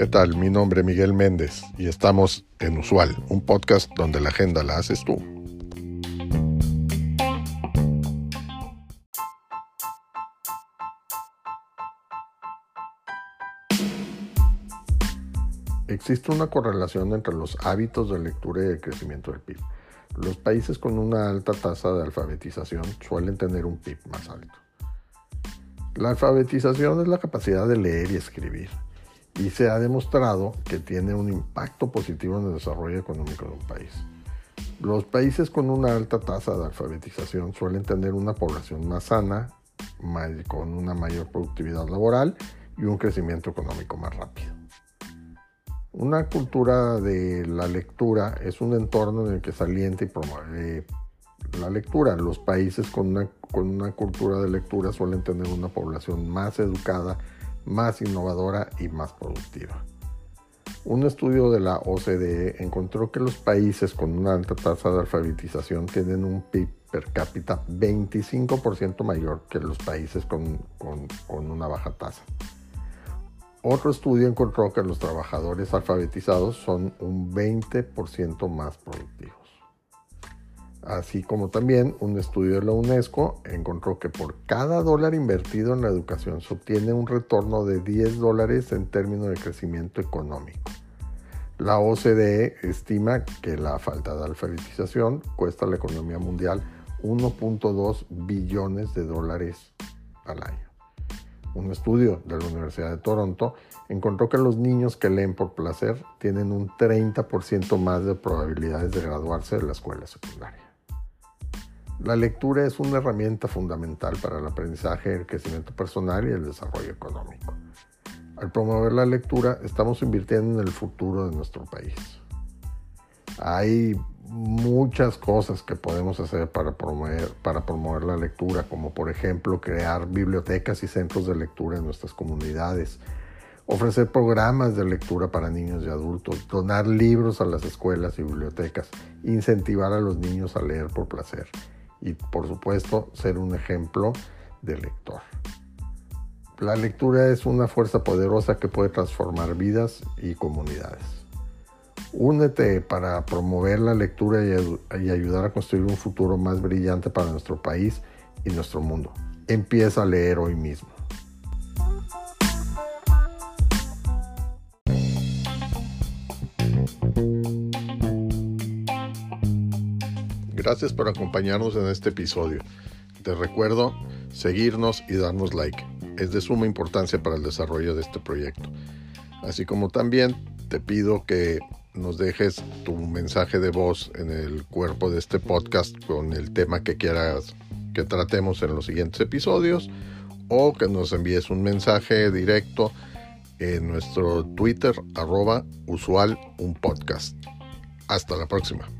¿Qué tal? Mi nombre es Miguel Méndez y estamos en Usual, un podcast donde la agenda la haces tú. Existe una correlación entre los hábitos de lectura y el crecimiento del PIB. Los países con una alta tasa de alfabetización suelen tener un PIB más alto. La alfabetización es la capacidad de leer y escribir y se ha demostrado que tiene un impacto positivo en el desarrollo económico de un país. Los países con una alta tasa de alfabetización suelen tener una población más sana, con una mayor productividad laboral y un crecimiento económico más rápido. Una cultura de la lectura es un entorno en el que se alienta y promueve la lectura. Los países con una, con una cultura de lectura suelen tener una población más educada, más innovadora y más productiva. Un estudio de la OCDE encontró que los países con una alta tasa de alfabetización tienen un PIB per cápita 25% mayor que los países con, con una baja tasa. Otro estudio encontró que los trabajadores alfabetizados son un 20% más productivos. Así como también un estudio de la UNESCO encontró que por cada dólar invertido en la educación se obtiene un retorno de 10 dólares en términos de crecimiento económico. La OCDE estima que la falta de alfabetización cuesta a la economía mundial 1.2 billones de dólares al año. Un estudio de la Universidad de Toronto encontró que los niños que leen por placer tienen un 30% más de probabilidades de graduarse de la escuela secundaria. La lectura es una herramienta fundamental para el aprendizaje, el crecimiento personal y el desarrollo económico. Al promover la lectura, estamos invirtiendo en el futuro de nuestro país. Hay muchas cosas que podemos hacer para promover, para promover la lectura, como por ejemplo crear bibliotecas y centros de lectura en nuestras comunidades, ofrecer programas de lectura para niños y adultos, donar libros a las escuelas y bibliotecas, incentivar a los niños a leer por placer y por supuesto ser un ejemplo de lector. La lectura es una fuerza poderosa que puede transformar vidas y comunidades. Únete para promover la lectura y, ayudar a construir un futuro más brillante para nuestro país y nuestro mundo. Empieza a leer hoy mismo. Gracias por acompañarnos en este episodio. Te recuerdo seguirnos y darnos like. Es de suma importancia para el desarrollo de este proyecto. Así como también te pido que nos dejes tu mensaje de voz en el cuerpo de este podcast con el tema que quieras que tratemos en los siguientes episodios o que nos envíes un mensaje directo en nuestro Twitter arroba usual un podcast. Hasta la próxima.